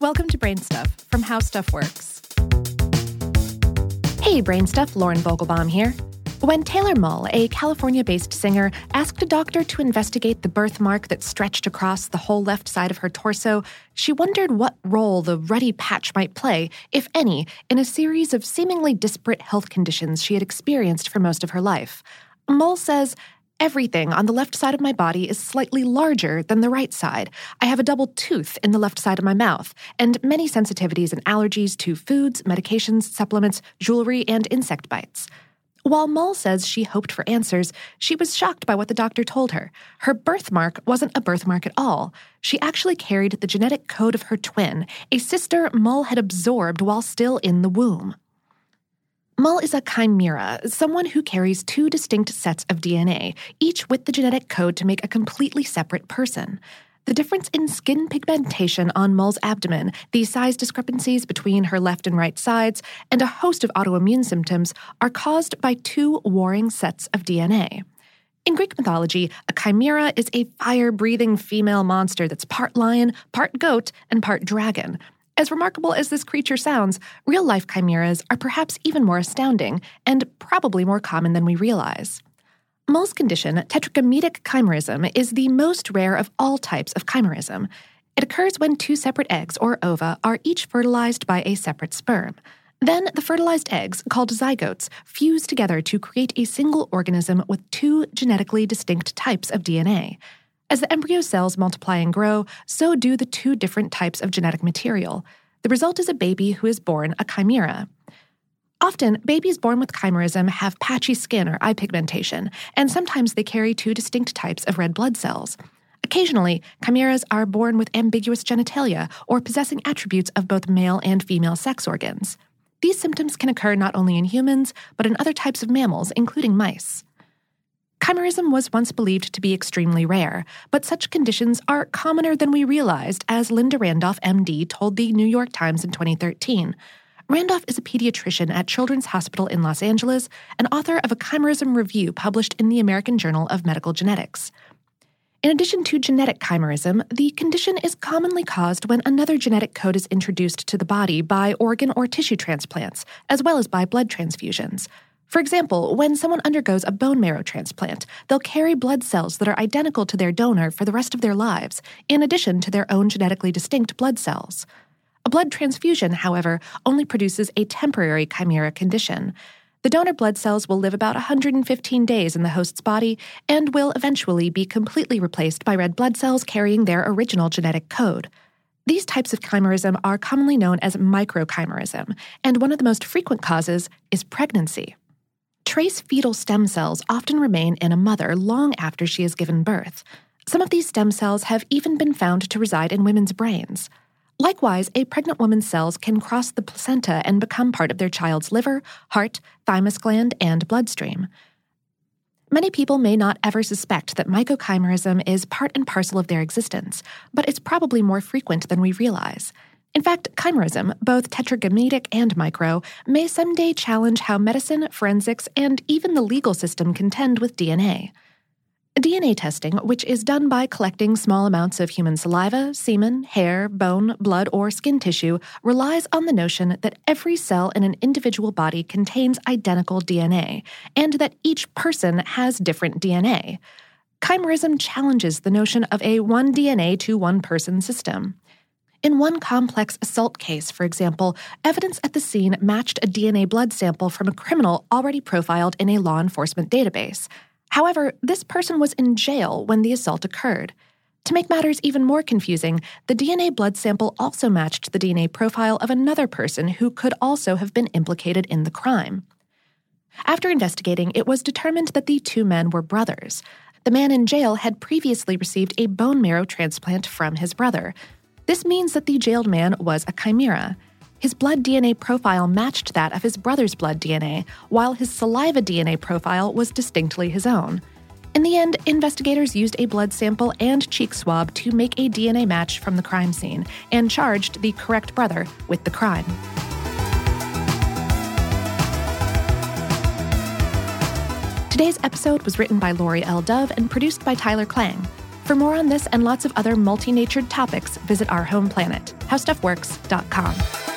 Welcome to Brain Stuff from How Stuff Works. Hey, Brain Stuff, Lauren Vogelbaum here. When Taylor Muhl, a California based singer, asked a doctor to investigate the birthmark that stretched across the whole left side of her torso, she wondered what role the ruddy patch might play, if any, in a series of seemingly disparate health conditions she had experienced for most of her life. Muhl says, Everything on the left side of my body is slightly larger than the right side. I have a double tooth in the left side of my mouth, and many sensitivities and allergies to foods, medications, supplements, jewelry, and insect bites. While Muhl says she hoped for answers, she was shocked by what the doctor told her. Her birthmark wasn't a birthmark at all. She actually carried the genetic code of her twin, a sister Muhl had absorbed while still in the womb. Muhl is a chimera, someone who carries two distinct sets of DNA, each with the genetic code to make a completely separate person. The difference in skin pigmentation on Muhl's abdomen, the size discrepancies between her left and right sides, and a host of autoimmune symptoms are caused by two warring sets of DNA. In Greek mythology, a chimera is a fire breathing female monster that's part lion, part goat, and part dragon. As remarkable as this creature sounds, real life chimeras are perhaps even more astounding and probably more common than we realize. Muhl's condition, tetragametic chimerism, is the most rare of all types of chimerism. It occurs when two separate eggs, or ova, are each fertilized by a separate sperm. Then the fertilized eggs, called zygotes, fuse together to create a single organism with two genetically distinct types of DNA. As the embryo cells multiply and grow, so do the two different types of genetic material. The result is a baby who is born a chimera. Often, babies born with chimerism have patchy skin or eye pigmentation, and sometimes they carry two distinct types of red blood cells. Occasionally, chimeras are born with ambiguous genitalia or possessing attributes of both male and female sex organs. These symptoms can occur not only in humans, but in other types of mammals, including mice. Chimerism was once believed to be extremely rare, but such conditions are commoner than we realized, as Linda Randolph, MD, told the New York Times in 2013. Randolph is a pediatrician at Children's Hospital in Los Angeles and author of a chimerism review published in the American Journal of Medical Genetics. In addition to genetic chimerism, the condition is commonly caused when another genetic code is introduced to the body by organ or tissue transplants, as well as by blood transfusions. For example, when someone undergoes a bone marrow transplant, they'll carry blood cells that are identical to their donor for the rest of their lives, in addition to their own genetically distinct blood cells. A blood transfusion, however, only produces a temporary chimera condition. The donor blood cells will live about 115 days in the host's body and will eventually be completely replaced by red blood cells carrying their original genetic code. These types of chimerism are commonly known as microchimerism, and one of the most frequent causes is pregnancy. Trace fetal stem cells often remain in a mother long after she has given birth. Some of these stem cells have even been found to reside in women's brains. Likewise, a pregnant woman's cells can cross the placenta and become part of their child's liver, heart, thymus gland, and bloodstream. Many people may not ever suspect that microchimerism is part and parcel of their existence, but it's probably more frequent than we realize. In fact, chimerism, both tetragametic and micro, may someday challenge how medicine, forensics, and even the legal system contend with DNA. DNA testing, which is done by collecting small amounts of human saliva, semen, hair, bone, blood, or skin tissue, relies on the notion that every cell in an individual body contains identical DNA, and that each person has different DNA. Chimerism challenges the notion of a one DNA to one person system. In one complex assault case, for example, evidence at the scene matched a DNA blood sample from a criminal already profiled in a law enforcement database. However, this person was in jail when the assault occurred. To make matters even more confusing, the DNA blood sample also matched the DNA profile of another person who could also have been implicated in the crime. After investigating, it was determined that the two men were brothers. The man in jail had previously received a bone marrow transplant from his brother, this means that the jailed man was a chimera. His blood DNA profile matched that of his brother's blood DNA, while his saliva DNA profile was distinctly his own. In the end, investigators used a blood sample and cheek swab to make a DNA match from the crime scene and charged the correct brother with the crime. Today's episode was written by Laurie L. Dove and produced by Tyler Klang. For more on this and lots of other multi natured topics, visit our home planet, howstuffworks.com.